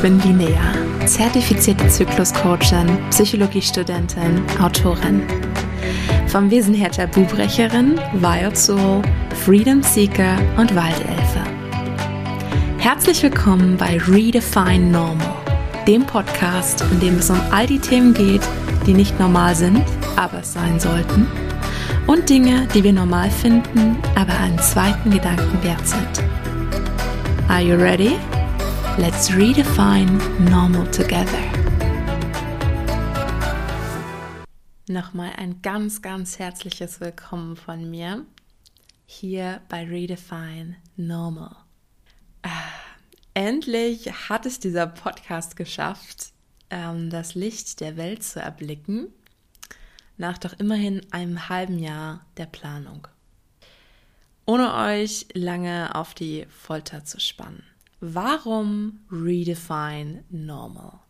Ich bin Linnea, zertifizierte Zykluscoachin, Psychologiestudentin, Autorin. Vom Wesen her Tabubrecherin, Wild Soul, Freedom Seeker und Waldelfe. Herzlich willkommen bei Redefine Normal, dem Podcast, in dem es um all die Themen geht, die nicht normal sind, aber es sein sollten. Und Dinge, die wir normal finden, aber einen zweiten Gedanken wert sind. Are you ready? Let's redefine normal together. Nochmal ein ganz, ganz herzliches Willkommen von mir hier bei Redefine Normal. Ah, endlich hat es dieser Podcast geschafft, ähm, das Licht der Welt zu erblicken, nach doch immerhin einem halben Jahr der Planung. Ohne euch lange auf die Folter zu spannen. Warum Redefine Normal?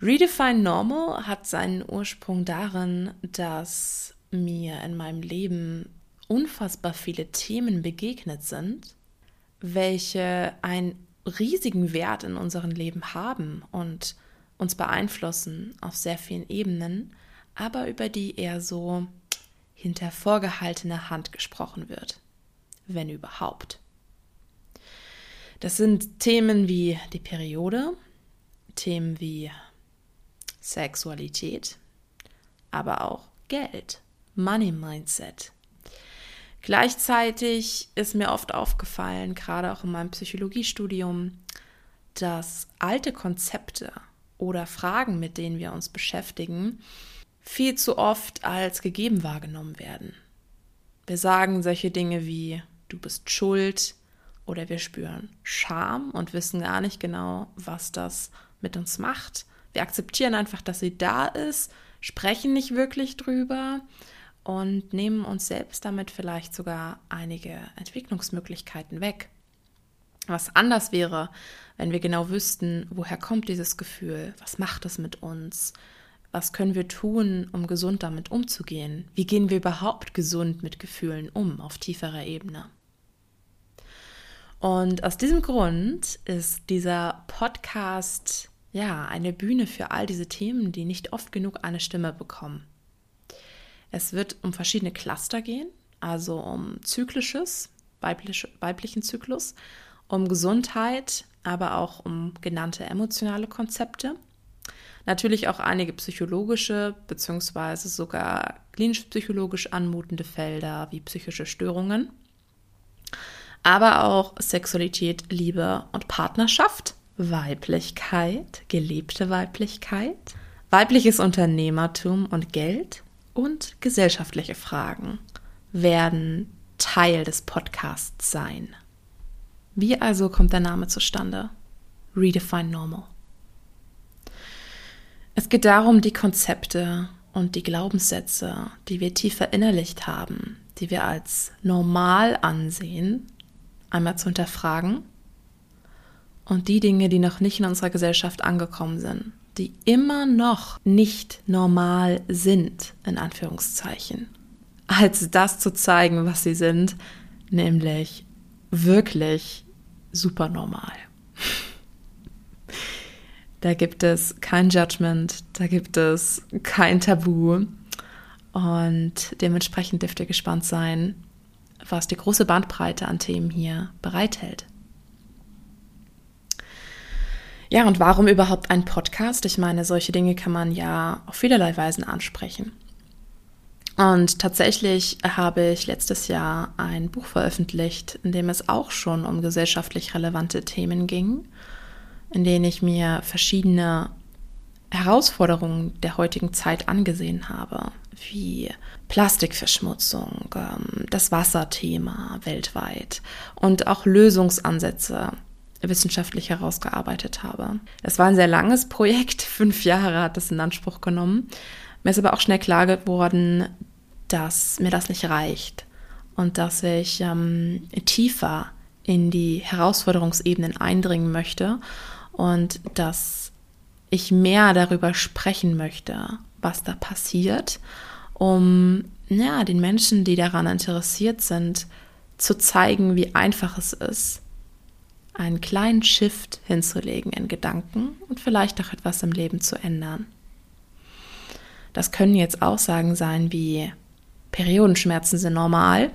Redefine Normal hat seinen Ursprung darin, dass mir in meinem Leben unfassbar viele Themen begegnet sind, welche einen riesigen Wert in unserem Leben haben und uns beeinflussen auf sehr vielen Ebenen, aber über die eher so hinter vorgehaltener Hand gesprochen wird, wenn überhaupt. Das sind Themen wie die Periode, Themen wie Sexualität, aber auch Geld, Money Mindset. Gleichzeitig ist mir oft aufgefallen, gerade auch in meinem Psychologiestudium, dass alte Konzepte oder Fragen, mit denen wir uns beschäftigen, viel zu oft als gegeben wahrgenommen werden. Wir sagen solche Dinge wie du bist schuld, oder wir spüren Scham und wissen gar nicht genau, was das mit uns macht. Wir akzeptieren einfach, dass sie da ist, sprechen nicht wirklich drüber und nehmen uns selbst damit vielleicht sogar einige Entwicklungsmöglichkeiten weg. Was anders wäre, wenn wir genau wüssten, woher kommt dieses Gefühl, was macht es mit uns, was können wir tun, um gesund damit umzugehen, wie gehen wir überhaupt gesund mit Gefühlen um auf tieferer Ebene. Und aus diesem Grund ist dieser Podcast ja eine Bühne für all diese Themen, die nicht oft genug eine Stimme bekommen. Es wird um verschiedene Cluster gehen, also um zyklisches, weiblich, weiblichen Zyklus, um Gesundheit, aber auch um genannte emotionale Konzepte. Natürlich auch einige psychologische beziehungsweise sogar klinisch-psychologisch anmutende Felder wie psychische Störungen aber auch Sexualität, Liebe und Partnerschaft, Weiblichkeit, gelebte Weiblichkeit, weibliches Unternehmertum und Geld und gesellschaftliche Fragen werden Teil des Podcasts sein. Wie also kommt der Name zustande? Redefine Normal. Es geht darum, die Konzepte und die Glaubenssätze, die wir tief verinnerlicht haben, die wir als normal ansehen, einmal zu hinterfragen und die Dinge, die noch nicht in unserer Gesellschaft angekommen sind, die immer noch nicht normal sind, in Anführungszeichen, als das zu zeigen, was sie sind, nämlich wirklich super normal. Da gibt es kein Judgment, da gibt es kein Tabu und dementsprechend dürft ihr gespannt sein, was die große Bandbreite an Themen hier bereithält. Ja, und warum überhaupt ein Podcast? Ich meine, solche Dinge kann man ja auf vielerlei Weisen ansprechen. Und tatsächlich habe ich letztes Jahr ein Buch veröffentlicht, in dem es auch schon um gesellschaftlich relevante Themen ging, in denen ich mir verschiedene Herausforderungen der heutigen Zeit angesehen habe, wie Plastikverschmutzung, ähm, das Wasserthema weltweit und auch Lösungsansätze wissenschaftlich herausgearbeitet habe. Es war ein sehr langes Projekt, fünf Jahre hat es in Anspruch genommen. Mir ist aber auch schnell klar geworden, dass mir das nicht reicht und dass ich ähm, tiefer in die Herausforderungsebenen eindringen möchte und dass ich mehr darüber sprechen möchte, was da passiert um ja, den Menschen, die daran interessiert sind, zu zeigen, wie einfach es ist, einen kleinen Shift hinzulegen in Gedanken und vielleicht auch etwas im Leben zu ändern. Das können jetzt Aussagen sein wie Periodenschmerzen sind normal,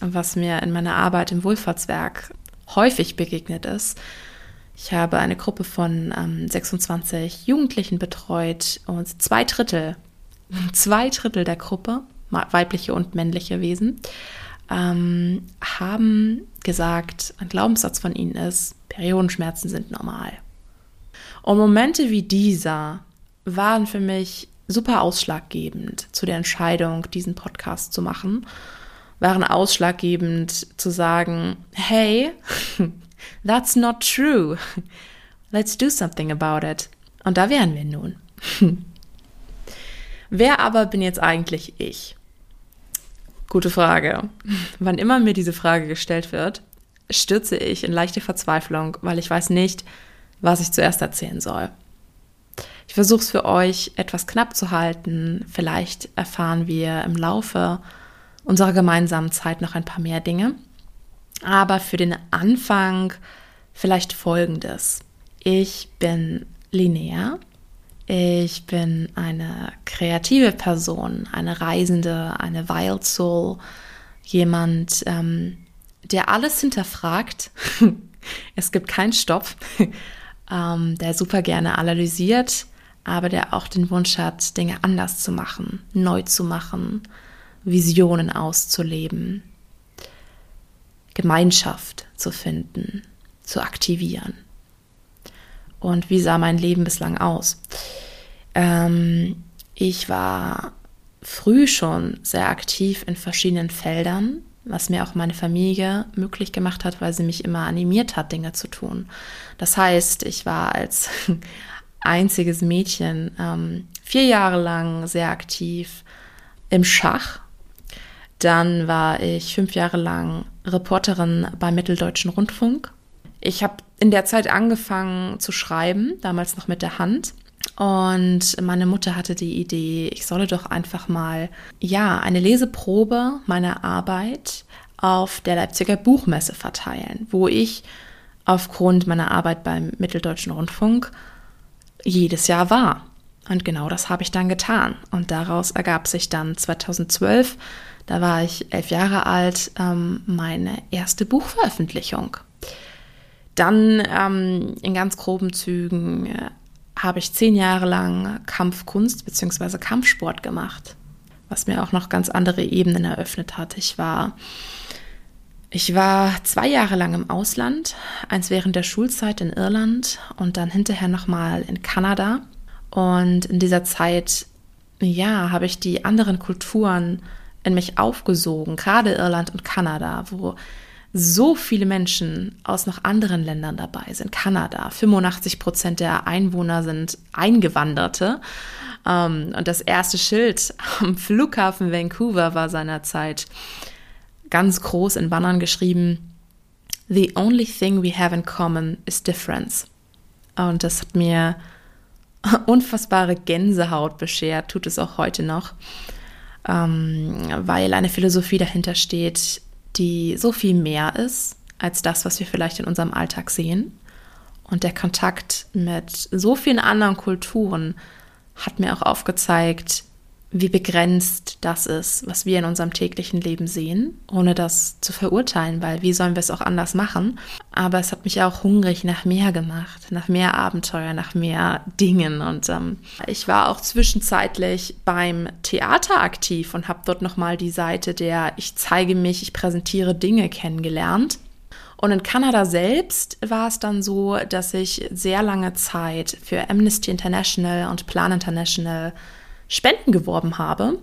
was mir in meiner Arbeit im Wohlfahrtswerk häufig begegnet ist. Ich habe eine Gruppe von ähm, 26 Jugendlichen betreut und zwei Drittel, zwei Drittel der Gruppe, weibliche und männliche Wesen, ähm, haben gesagt, ein Glaubenssatz von ihnen ist, Periodenschmerzen sind normal. Und Momente wie dieser waren für mich super ausschlaggebend zu der Entscheidung, diesen Podcast zu machen, waren ausschlaggebend zu sagen, hey, that's not true. Let's do something about it. Und da wären wir nun. Wer aber bin jetzt eigentlich ich? Gute Frage. Wann immer mir diese Frage gestellt wird, stürze ich in leichte Verzweiflung, weil ich weiß nicht, was ich zuerst erzählen soll. Ich versuche es für euch etwas knapp zu halten. Vielleicht erfahren wir im Laufe unserer gemeinsamen Zeit noch ein paar mehr Dinge. Aber für den Anfang vielleicht Folgendes. Ich bin linear. Ich bin eine kreative Person, eine Reisende, eine Wild Soul, jemand, ähm, der alles hinterfragt. es gibt keinen Stopp, ähm, der super gerne analysiert, aber der auch den Wunsch hat, Dinge anders zu machen, neu zu machen, Visionen auszuleben, Gemeinschaft zu finden, zu aktivieren. Und wie sah mein Leben bislang aus? Ähm, ich war früh schon sehr aktiv in verschiedenen Feldern, was mir auch meine Familie möglich gemacht hat, weil sie mich immer animiert hat, Dinge zu tun. Das heißt, ich war als einziges Mädchen ähm, vier Jahre lang sehr aktiv im Schach. Dann war ich fünf Jahre lang Reporterin beim Mitteldeutschen Rundfunk. Ich habe in der Zeit angefangen zu schreiben, damals noch mit der Hand. Und meine Mutter hatte die Idee, ich solle doch einfach mal, ja, eine Leseprobe meiner Arbeit auf der Leipziger Buchmesse verteilen, wo ich aufgrund meiner Arbeit beim Mitteldeutschen Rundfunk jedes Jahr war. Und genau das habe ich dann getan. Und daraus ergab sich dann 2012, da war ich elf Jahre alt, ähm, meine erste Buchveröffentlichung. Dann ähm, in ganz groben Zügen äh, habe ich zehn Jahre lang Kampfkunst bzw. Kampfsport gemacht, was mir auch noch ganz andere Ebenen eröffnet hat. Ich war, ich war zwei Jahre lang im Ausland, eins während der Schulzeit in Irland und dann hinterher nochmal in Kanada. Und in dieser Zeit, ja, habe ich die anderen Kulturen in mich aufgesogen, gerade Irland und Kanada, wo so viele Menschen aus noch anderen Ländern dabei sind. Kanada, 85 Prozent der Einwohner sind Eingewanderte. Ähm, und das erste Schild am Flughafen Vancouver war seinerzeit ganz groß in Bannern geschrieben, The only thing we have in common is difference. Und das hat mir unfassbare Gänsehaut beschert, tut es auch heute noch, weil eine Philosophie dahinter steht, die so viel mehr ist als das, was wir vielleicht in unserem Alltag sehen. Und der Kontakt mit so vielen anderen Kulturen hat mir auch aufgezeigt, wie begrenzt das ist, was wir in unserem täglichen Leben sehen, ohne das zu verurteilen, weil wie sollen wir es auch anders machen? Aber es hat mich auch hungrig nach mehr gemacht, nach mehr Abenteuer, nach mehr Dingen. Und ähm, ich war auch zwischenzeitlich beim Theater aktiv und habe dort nochmal die Seite der Ich zeige mich, ich präsentiere Dinge kennengelernt. Und in Kanada selbst war es dann so, dass ich sehr lange Zeit für Amnesty International und Plan International Spenden geworben habe.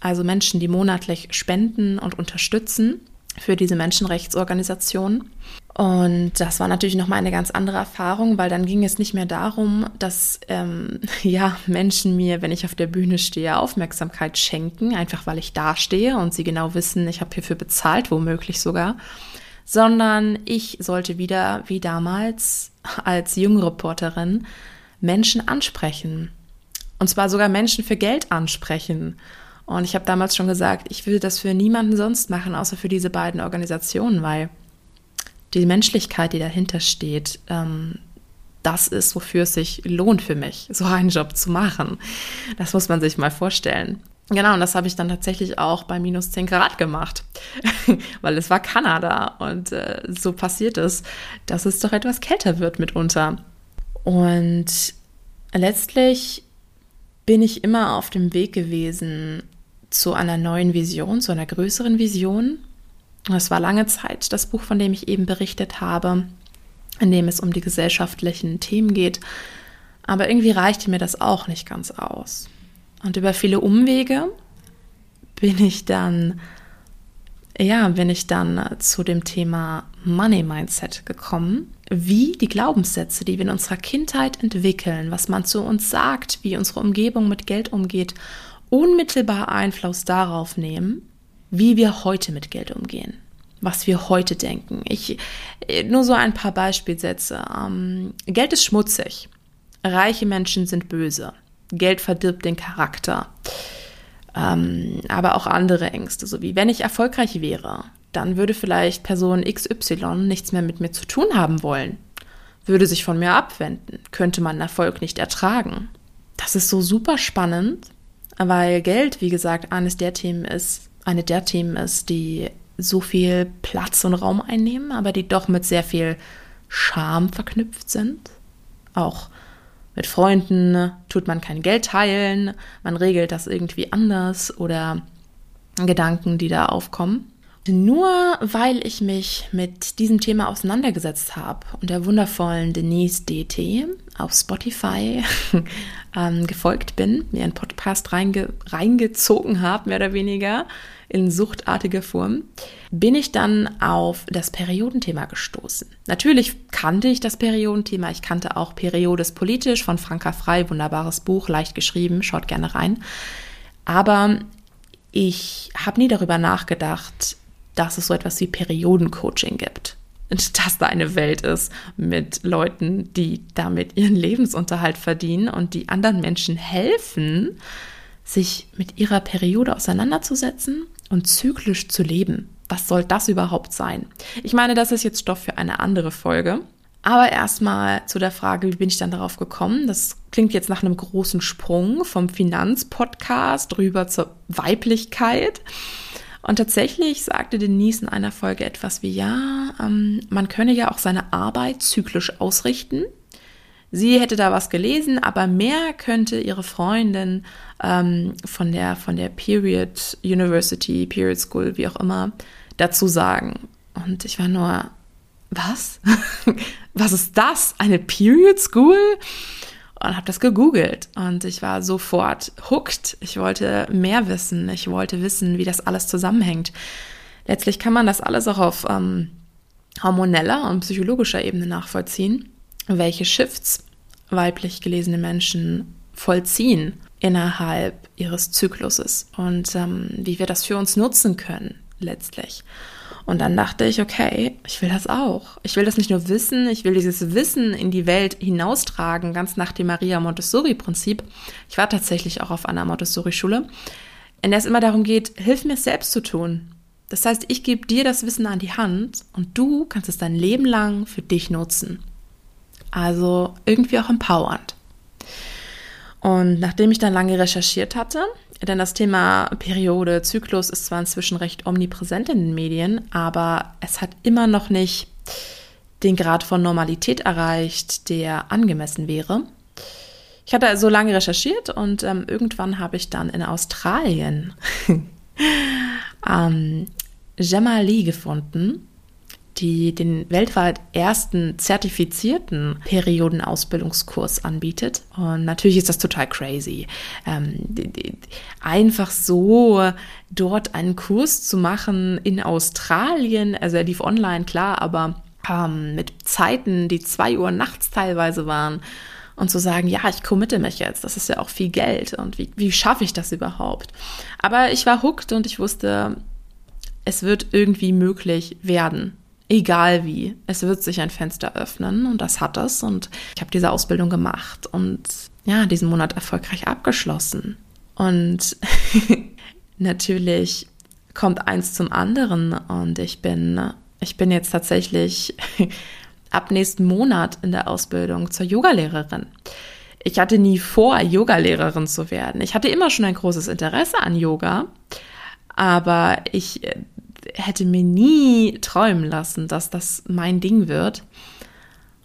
Also Menschen, die monatlich spenden und unterstützen für diese Menschenrechtsorganisation. Und das war natürlich nochmal eine ganz andere Erfahrung, weil dann ging es nicht mehr darum, dass ähm, ja, Menschen mir, wenn ich auf der Bühne stehe, Aufmerksamkeit schenken, einfach weil ich da stehe und sie genau wissen, ich habe hierfür bezahlt, womöglich sogar, sondern ich sollte wieder, wie damals als junge Reporterin, Menschen ansprechen, und zwar sogar Menschen für Geld ansprechen. Und ich habe damals schon gesagt, ich will das für niemanden sonst machen, außer für diese beiden Organisationen, weil die Menschlichkeit, die dahinter steht, ähm, das ist, wofür es sich lohnt für mich, so einen Job zu machen. Das muss man sich mal vorstellen. Genau, und das habe ich dann tatsächlich auch bei minus 10 Grad gemacht, weil es war Kanada und äh, so passiert es, dass es doch etwas kälter wird mitunter. Und letztlich bin ich immer auf dem Weg gewesen zu einer neuen Vision, zu einer größeren Vision. Es war lange Zeit das Buch, von dem ich eben berichtet habe, in dem es um die gesellschaftlichen Themen geht. Aber irgendwie reichte mir das auch nicht ganz aus. Und über viele Umwege bin ich dann, ja, bin ich dann zu dem Thema Money Mindset gekommen. Wie die Glaubenssätze, die wir in unserer Kindheit entwickeln, was man zu uns sagt, wie unsere Umgebung mit Geld umgeht, unmittelbar Einfluss darauf nehmen, wie wir heute mit Geld umgehen was wir heute denken. Ich nur so ein paar Beispielsätze. Ähm, Geld ist schmutzig. Reiche Menschen sind böse. Geld verdirbt den Charakter. Ähm, aber auch andere Ängste, so wie wenn ich erfolgreich wäre, dann würde vielleicht Person XY nichts mehr mit mir zu tun haben wollen, würde sich von mir abwenden, könnte man Erfolg nicht ertragen. Das ist so super spannend, weil Geld, wie gesagt, eines der Themen ist, eine der Themen ist, die so viel Platz und Raum einnehmen, aber die doch mit sehr viel Scham verknüpft sind. Auch mit Freunden tut man kein Geld teilen, man regelt das irgendwie anders oder Gedanken, die da aufkommen. Nur weil ich mich mit diesem Thema auseinandergesetzt habe und der wundervollen Denise DT auf Spotify ähm, gefolgt bin, mir einen Podcast reinge reingezogen habe, mehr oder weniger, in suchtartiger Form, bin ich dann auf das Periodenthema gestoßen. Natürlich kannte ich das Periodenthema, ich kannte auch Periodes politisch von Franka Frei, wunderbares Buch, leicht geschrieben, schaut gerne rein. Aber ich habe nie darüber nachgedacht, dass es so etwas wie Periodencoaching gibt. Und dass da eine Welt ist mit Leuten, die damit ihren Lebensunterhalt verdienen und die anderen Menschen helfen, sich mit ihrer Periode auseinanderzusetzen und zyklisch zu leben. Was soll das überhaupt sein? Ich meine, das ist jetzt Stoff für eine andere Folge. Aber erstmal zu der Frage, wie bin ich dann darauf gekommen? Das klingt jetzt nach einem großen Sprung vom Finanzpodcast rüber zur Weiblichkeit. Und tatsächlich sagte Denise in einer Folge etwas wie, ja, ähm, man könne ja auch seine Arbeit zyklisch ausrichten. Sie hätte da was gelesen, aber mehr könnte ihre Freundin ähm, von der von der Period University, Period School, wie auch immer, dazu sagen. Und ich war nur, was? was ist das? Eine Period School? Und habe das gegoogelt und ich war sofort hooked. Ich wollte mehr wissen. Ich wollte wissen, wie das alles zusammenhängt. Letztlich kann man das alles auch auf ähm, hormoneller und psychologischer Ebene nachvollziehen, welche Shifts weiblich gelesene Menschen vollziehen innerhalb ihres Zykluses und ähm, wie wir das für uns nutzen können letztlich. Und dann dachte ich, okay, ich will das auch. Ich will das nicht nur wissen, ich will dieses Wissen in die Welt hinaustragen, ganz nach dem Maria Montessori-Prinzip. Ich war tatsächlich auch auf einer Montessori-Schule, in der es immer darum geht, hilf mir selbst zu tun. Das heißt, ich gebe dir das Wissen an die Hand und du kannst es dein Leben lang für dich nutzen. Also irgendwie auch empowernd. Und nachdem ich dann lange recherchiert hatte, denn das Thema Periode, Zyklus ist zwar inzwischen recht omnipräsent in den Medien, aber es hat immer noch nicht den Grad von Normalität erreicht, der angemessen wäre. Ich hatte also lange recherchiert und ähm, irgendwann habe ich dann in Australien ähm, Gemma Lee gefunden die den weltweit ersten zertifizierten Periodenausbildungskurs anbietet. Und natürlich ist das total crazy. Ähm, einfach so dort einen Kurs zu machen in Australien, also er lief online, klar, aber ähm, mit Zeiten, die zwei Uhr nachts teilweise waren und zu sagen, ja, ich committe mich jetzt, das ist ja auch viel Geld und wie, wie schaffe ich das überhaupt? Aber ich war hooked und ich wusste, es wird irgendwie möglich werden egal wie, es wird sich ein Fenster öffnen und das hat es und ich habe diese Ausbildung gemacht und ja, diesen Monat erfolgreich abgeschlossen. Und natürlich kommt eins zum anderen und ich bin Ich bin jetzt tatsächlich ab nächsten Monat in der Ausbildung zur Yogalehrerin. Ich hatte nie vor, Yogalehrerin zu werden. Ich hatte immer schon ein großes Interesse an Yoga, aber ich hätte mir nie träumen lassen, dass das mein Ding wird.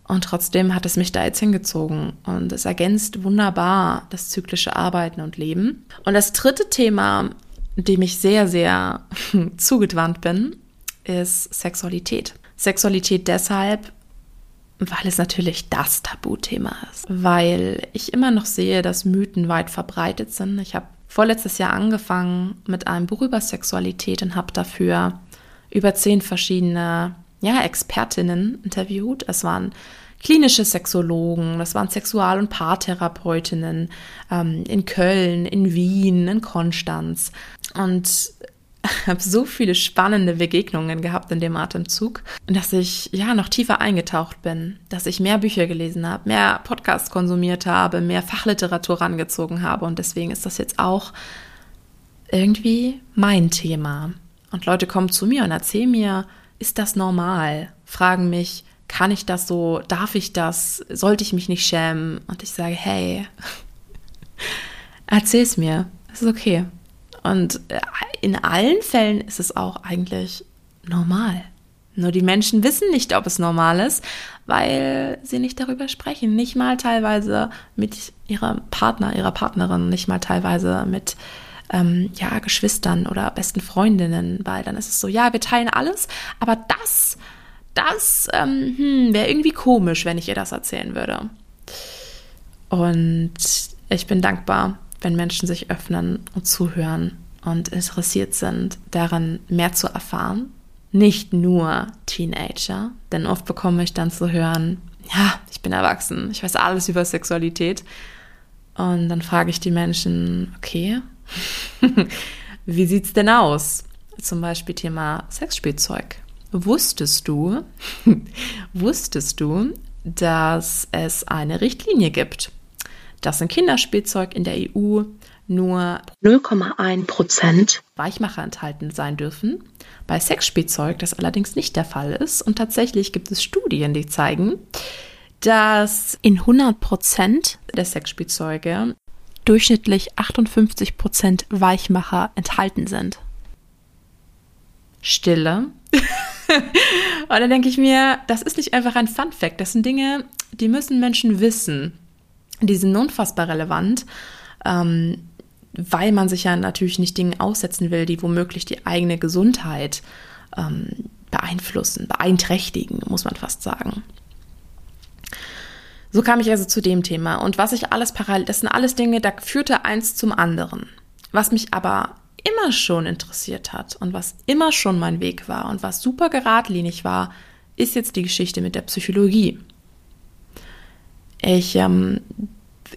Und trotzdem hat es mich da jetzt hingezogen und es ergänzt wunderbar das zyklische Arbeiten und Leben. Und das dritte Thema, dem ich sehr, sehr zugewandt bin, ist Sexualität. Sexualität deshalb, weil es natürlich das Tabuthema ist. Weil ich immer noch sehe, dass Mythen weit verbreitet sind. Ich habe vorletztes Jahr angefangen mit einem Buch über Sexualität und habe dafür über zehn verschiedene ja, Expertinnen interviewt. Es waren klinische Sexologen, das waren Sexual- und Paartherapeutinnen ähm, in Köln, in Wien, in Konstanz. Und habe so viele spannende Begegnungen gehabt in dem Atemzug, dass ich ja noch tiefer eingetaucht bin, dass ich mehr Bücher gelesen habe, mehr Podcasts konsumiert habe, mehr Fachliteratur rangezogen habe und deswegen ist das jetzt auch irgendwie mein Thema. Und Leute kommen zu mir und erzählen mir, ist das normal? Fragen mich, kann ich das so? Darf ich das? Sollte ich mich nicht schämen? Und ich sage, hey, erzähl's mir. Es ist okay. Und äh, in allen Fällen ist es auch eigentlich normal. Nur die Menschen wissen nicht, ob es normal ist, weil sie nicht darüber sprechen. Nicht mal teilweise mit ihrem Partner, ihrer Partnerin, nicht mal teilweise mit ähm, ja, Geschwistern oder besten Freundinnen, weil dann ist es so, ja, wir teilen alles, aber das, das ähm, hm, wäre irgendwie komisch, wenn ich ihr das erzählen würde. Und ich bin dankbar, wenn Menschen sich öffnen und zuhören und interessiert sind, daran mehr zu erfahren. Nicht nur Teenager, denn oft bekomme ich dann zu hören, ja, ich bin erwachsen, ich weiß alles über Sexualität. Und dann frage ich die Menschen, okay, wie sieht's denn aus? Zum Beispiel Thema Sexspielzeug. Wusstest du, wusstest du, dass es eine Richtlinie gibt, dass ein Kinderspielzeug in der EU nur 0,1 Prozent Weichmacher enthalten sein dürfen. Bei Sexspielzeug das allerdings nicht der Fall ist. Und tatsächlich gibt es Studien, die zeigen, dass in 100 Prozent der Sexspielzeuge durchschnittlich 58 Prozent Weichmacher enthalten sind. Stille. Und dann denke ich mir, das ist nicht einfach ein Fun Fact. Das sind Dinge, die müssen Menschen wissen. Die sind unfassbar relevant. Ähm, weil man sich ja natürlich nicht Dingen aussetzen will, die womöglich die eigene Gesundheit ähm, beeinflussen, beeinträchtigen, muss man fast sagen. So kam ich also zu dem Thema. Und was ich alles parallel, das sind alles Dinge, da führte eins zum anderen. Was mich aber immer schon interessiert hat und was immer schon mein Weg war und was super geradlinig war, ist jetzt die Geschichte mit der Psychologie. Ich ähm,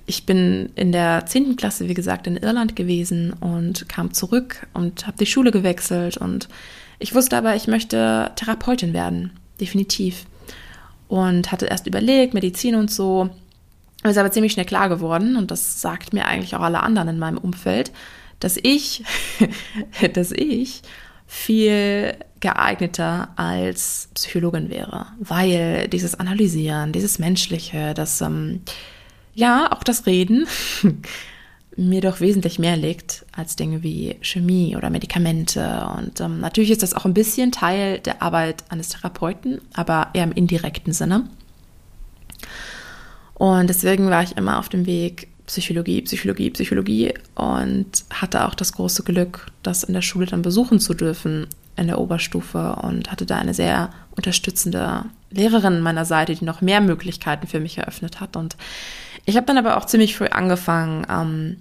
ich bin in der 10. Klasse, wie gesagt, in Irland gewesen und kam zurück und habe die Schule gewechselt. Und ich wusste aber, ich möchte Therapeutin werden, definitiv. Und hatte erst überlegt, Medizin und so. Ist aber ziemlich schnell klar geworden, und das sagt mir eigentlich auch alle anderen in meinem Umfeld, dass ich, dass ich viel geeigneter als Psychologin wäre, weil dieses Analysieren, dieses Menschliche, das ähm, ja, auch das Reden mir doch wesentlich mehr liegt als Dinge wie Chemie oder Medikamente. Und ähm, natürlich ist das auch ein bisschen Teil der Arbeit eines Therapeuten, aber eher im indirekten Sinne. Und deswegen war ich immer auf dem Weg Psychologie, Psychologie, Psychologie und hatte auch das große Glück, das in der Schule dann besuchen zu dürfen in der Oberstufe und hatte da eine sehr unterstützende Lehrerin meiner Seite, die noch mehr Möglichkeiten für mich eröffnet hat. Und ich habe dann aber auch ziemlich früh angefangen, ähm,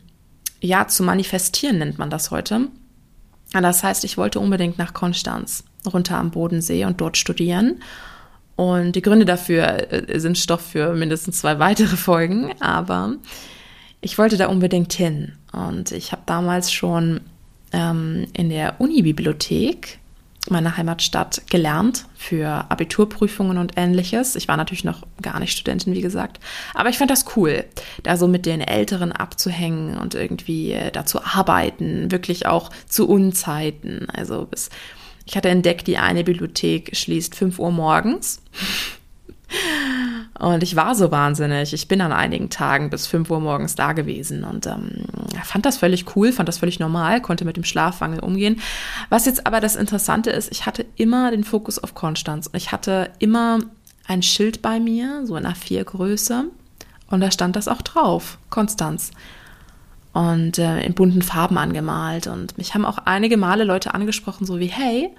ja, zu manifestieren nennt man das heute. Das heißt, ich wollte unbedingt nach Konstanz, runter am Bodensee und dort studieren. Und die Gründe dafür äh, sind Stoff für mindestens zwei weitere Folgen, aber ich wollte da unbedingt hin. Und ich habe damals schon ähm, in der Unibibliothek meiner Heimatstadt gelernt für Abiturprüfungen und ähnliches. Ich war natürlich noch gar nicht Studentin, wie gesagt. Aber ich fand das cool, da so mit den Älteren abzuhängen und irgendwie äh, da zu arbeiten, wirklich auch zu Unzeiten. Also bis Ich hatte entdeckt, die eine Bibliothek schließt 5 Uhr morgens. Und ich war so wahnsinnig. Ich bin an einigen Tagen bis 5 Uhr morgens da gewesen und ähm, fand das völlig cool, fand das völlig normal, konnte mit dem Schlafwangel umgehen. Was jetzt aber das Interessante ist, ich hatte immer den Fokus auf Konstanz. Ich hatte immer ein Schild bei mir, so in A4-Größe. Und da stand das auch drauf, Konstanz. Und äh, in bunten Farben angemalt. Und mich haben auch einige Male Leute angesprochen, so wie, hey,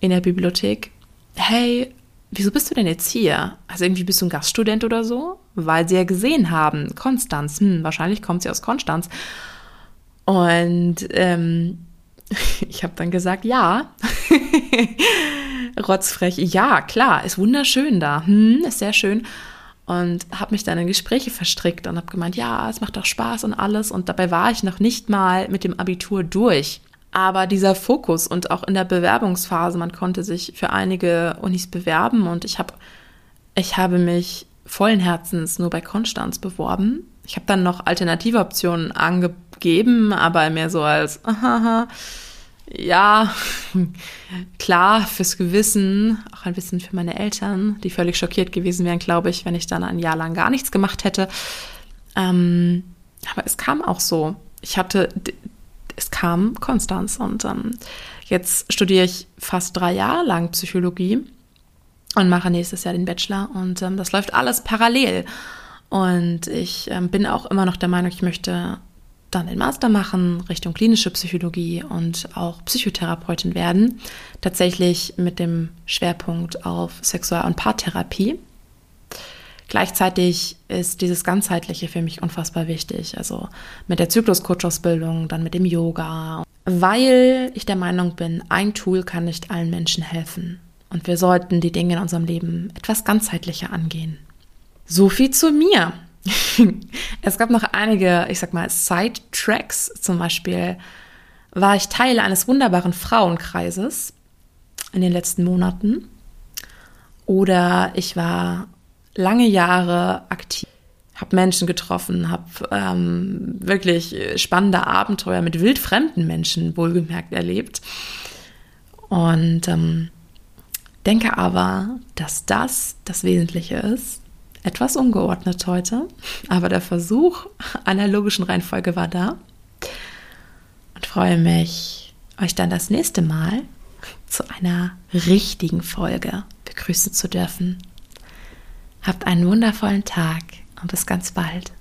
in der Bibliothek, hey, wieso bist du denn jetzt hier? Also irgendwie bist du ein Gaststudent oder so? Weil sie ja gesehen haben, Konstanz, hm, wahrscheinlich kommt sie aus Konstanz. Und ähm, ich habe dann gesagt, ja. Rotzfrech, ja, klar, ist wunderschön da, hm, ist sehr schön. Und habe mich dann in Gespräche verstrickt und habe gemeint, ja, es macht doch Spaß und alles. Und dabei war ich noch nicht mal mit dem Abitur durch. Aber dieser Fokus und auch in der Bewerbungsphase, man konnte sich für einige Unis bewerben und ich habe ich habe mich vollen Herzens nur bei Konstanz beworben. Ich habe dann noch alternative Optionen angegeben, aber mehr so als aha, ja, klar, fürs Gewissen, auch ein bisschen für meine Eltern, die völlig schockiert gewesen wären, glaube ich, wenn ich dann ein Jahr lang gar nichts gemacht hätte. Ähm, aber es kam auch so. Ich hatte es kam Konstanz und ähm, jetzt studiere ich fast drei Jahre lang Psychologie und mache nächstes Jahr den Bachelor und ähm, das läuft alles parallel. Und ich ähm, bin auch immer noch der Meinung, ich möchte dann den Master machen Richtung klinische Psychologie und auch Psychotherapeutin werden. Tatsächlich mit dem Schwerpunkt auf Sexual- und Paartherapie. Gleichzeitig ist dieses Ganzheitliche für mich unfassbar wichtig. Also mit der Zyklus-Coach-Ausbildung, dann mit dem Yoga. Weil ich der Meinung bin, ein Tool kann nicht allen Menschen helfen. Und wir sollten die Dinge in unserem Leben etwas ganzheitlicher angehen. So viel zu mir. es gab noch einige, ich sag mal, Side-Tracks. Zum Beispiel war ich Teil eines wunderbaren Frauenkreises in den letzten Monaten. Oder ich war lange Jahre aktiv, habe Menschen getroffen, habe ähm, wirklich spannende Abenteuer mit wildfremden Menschen wohlgemerkt erlebt. Und ähm, denke aber, dass das das Wesentliche ist. Etwas ungeordnet heute, aber der Versuch einer logischen Reihenfolge war da. Und freue mich, euch dann das nächste Mal zu einer richtigen Folge begrüßen zu dürfen. Habt einen wundervollen Tag und bis ganz bald.